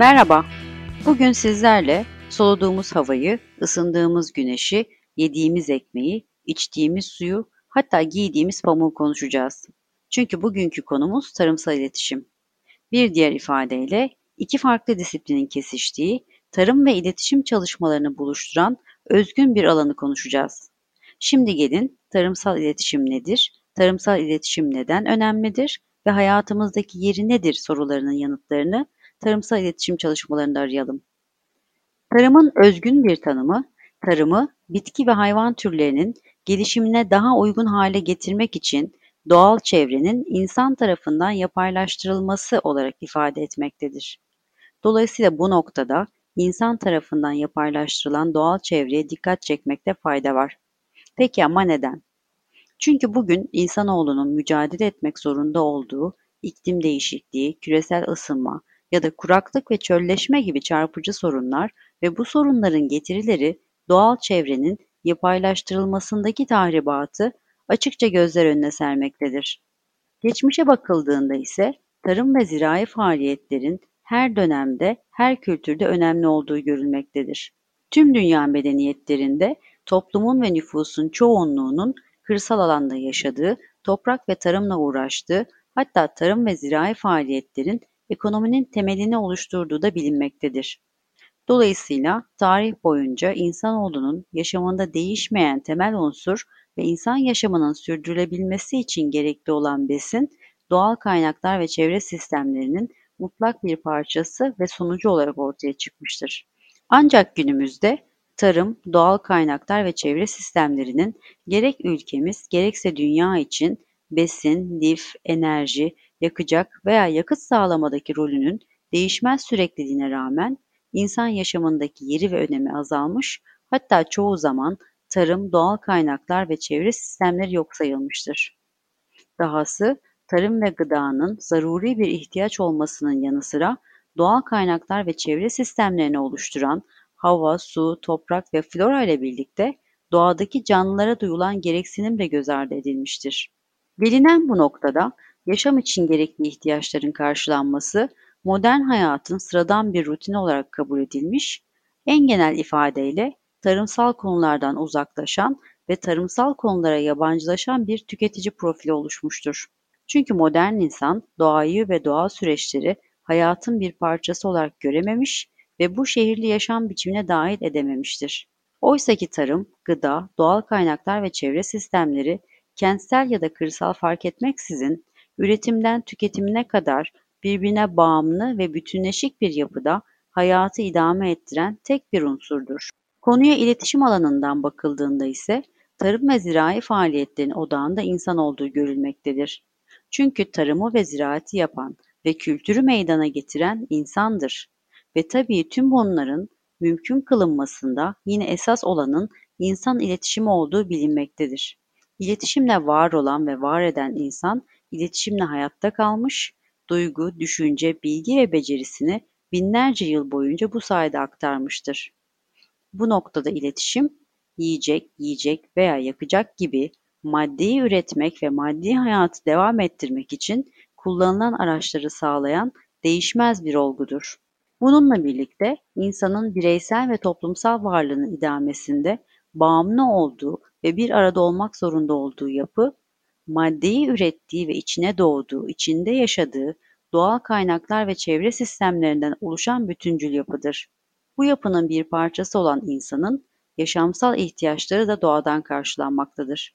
Merhaba. Bugün sizlerle soluduğumuz havayı, ısındığımız güneşi, yediğimiz ekmeği, içtiğimiz suyu, hatta giydiğimiz pamuğu konuşacağız. Çünkü bugünkü konumuz tarımsal iletişim. Bir diğer ifadeyle iki farklı disiplinin kesiştiği, tarım ve iletişim çalışmalarını buluşturan özgün bir alanı konuşacağız. Şimdi gelin tarımsal iletişim nedir, tarımsal iletişim neden önemlidir ve hayatımızdaki yeri nedir sorularının yanıtlarını tarımsal iletişim çalışmalarında arayalım. Tarımın özgün bir tanımı, tarımı bitki ve hayvan türlerinin gelişimine daha uygun hale getirmek için doğal çevrenin insan tarafından yapaylaştırılması olarak ifade etmektedir. Dolayısıyla bu noktada insan tarafından yapaylaştırılan doğal çevreye dikkat çekmekte fayda var. Peki ama neden? Çünkü bugün insanoğlunun mücadele etmek zorunda olduğu iklim değişikliği, küresel ısınma ya da kuraklık ve çölleşme gibi çarpıcı sorunlar ve bu sorunların getirileri doğal çevrenin yapaylaştırılmasındaki tahribatı açıkça gözler önüne sermektedir. Geçmişe bakıldığında ise tarım ve zirai faaliyetlerin her dönemde, her kültürde önemli olduğu görülmektedir. Tüm dünya medeniyetlerinde toplumun ve nüfusun çoğunluğunun kırsal alanda yaşadığı, toprak ve tarımla uğraştığı, hatta tarım ve zirai faaliyetlerin ekonominin temelini oluşturduğu da bilinmektedir. Dolayısıyla tarih boyunca insanoğlunun yaşamında değişmeyen temel unsur ve insan yaşamının sürdürülebilmesi için gerekli olan besin, doğal kaynaklar ve çevre sistemlerinin mutlak bir parçası ve sonucu olarak ortaya çıkmıştır. Ancak günümüzde tarım, doğal kaynaklar ve çevre sistemlerinin gerek ülkemiz gerekse dünya için besin, lif, enerji, yakacak veya yakıt sağlamadaki rolünün değişmez sürekliliğine rağmen insan yaşamındaki yeri ve önemi azalmış, hatta çoğu zaman tarım, doğal kaynaklar ve çevre sistemleri yok sayılmıştır. Dahası tarım ve gıdanın zaruri bir ihtiyaç olmasının yanı sıra doğal kaynaklar ve çevre sistemlerini oluşturan hava, su, toprak ve flora ile birlikte doğadaki canlılara duyulan gereksinim de göz ardı edilmiştir. Gelinen bu noktada yaşam için gerekli ihtiyaçların karşılanması modern hayatın sıradan bir rutin olarak kabul edilmiş, en genel ifadeyle tarımsal konulardan uzaklaşan ve tarımsal konulara yabancılaşan bir tüketici profili oluşmuştur. Çünkü modern insan doğayı ve doğal süreçleri hayatın bir parçası olarak görememiş ve bu şehirli yaşam biçimine dahil edememiştir. Oysaki tarım, gıda, doğal kaynaklar ve çevre sistemleri kentsel ya da kırsal fark etmeksizin üretimden tüketimine kadar birbirine bağımlı ve bütünleşik bir yapıda hayatı idame ettiren tek bir unsurdur. Konuya iletişim alanından bakıldığında ise tarım ve zirai faaliyetlerin odağında insan olduğu görülmektedir. Çünkü tarımı ve ziraati yapan ve kültürü meydana getiren insandır. Ve tabii tüm bunların mümkün kılınmasında yine esas olanın insan iletişimi olduğu bilinmektedir. İletişimle var olan ve var eden insan, iletişimle hayatta kalmış, duygu, düşünce, bilgi ve becerisini binlerce yıl boyunca bu sayede aktarmıştır. Bu noktada iletişim, yiyecek, yiyecek veya yakacak gibi maddeyi üretmek ve maddi hayatı devam ettirmek için kullanılan araçları sağlayan değişmez bir olgudur. Bununla birlikte insanın bireysel ve toplumsal varlığının idamesinde bağımlı olduğu ve bir arada olmak zorunda olduğu yapı, maddeyi ürettiği ve içine doğduğu, içinde yaşadığı doğal kaynaklar ve çevre sistemlerinden oluşan bütüncül yapıdır. Bu yapının bir parçası olan insanın yaşamsal ihtiyaçları da doğadan karşılanmaktadır.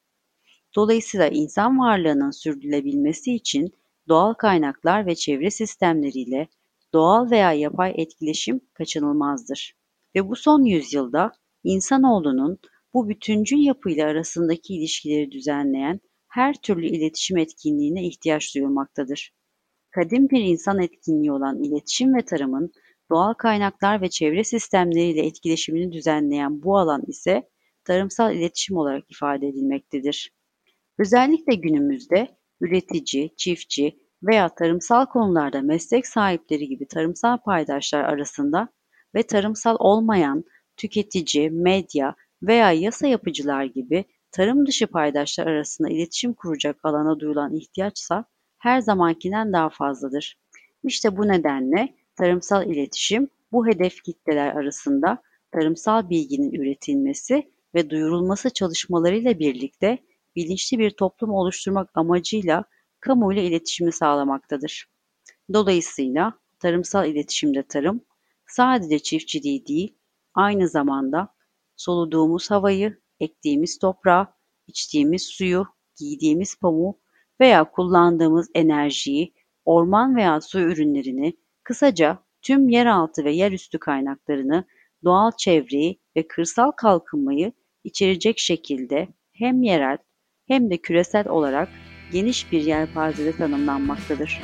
Dolayısıyla insan varlığının sürdürülebilmesi için doğal kaynaklar ve çevre sistemleriyle doğal veya yapay etkileşim kaçınılmazdır. Ve bu son yüzyılda insanoğlunun bu bütüncül yapıyla arasındaki ilişkileri düzenleyen her türlü iletişim etkinliğine ihtiyaç duyulmaktadır. Kadim bir insan etkinliği olan iletişim ve tarımın doğal kaynaklar ve çevre sistemleriyle etkileşimini düzenleyen bu alan ise tarımsal iletişim olarak ifade edilmektedir. Özellikle günümüzde üretici, çiftçi veya tarımsal konularda meslek sahipleri gibi tarımsal paydaşlar arasında ve tarımsal olmayan tüketici, medya veya yasa yapıcılar gibi tarım dışı paydaşlar arasında iletişim kuracak alana duyulan ihtiyaçsa her zamankinden daha fazladır. İşte bu nedenle Tarımsal iletişim bu hedef kitleler arasında tarımsal bilginin üretilmesi ve duyurulması çalışmalarıyla birlikte bilinçli bir toplum oluşturmak amacıyla kamu ile iletişimi sağlamaktadır. Dolayısıyla tarımsal iletişimde tarım sadece çiftçiliği değil, aynı zamanda soluduğumuz havayı, ektiğimiz toprağı, içtiğimiz suyu, giydiğimiz pamuğu veya kullandığımız enerjiyi, orman veya su ürünlerini, kısaca tüm yeraltı ve yerüstü kaynaklarını, doğal çevreyi ve kırsal kalkınmayı içerecek şekilde hem yerel hem de küresel olarak geniş bir yelpazede tanımlanmaktadır.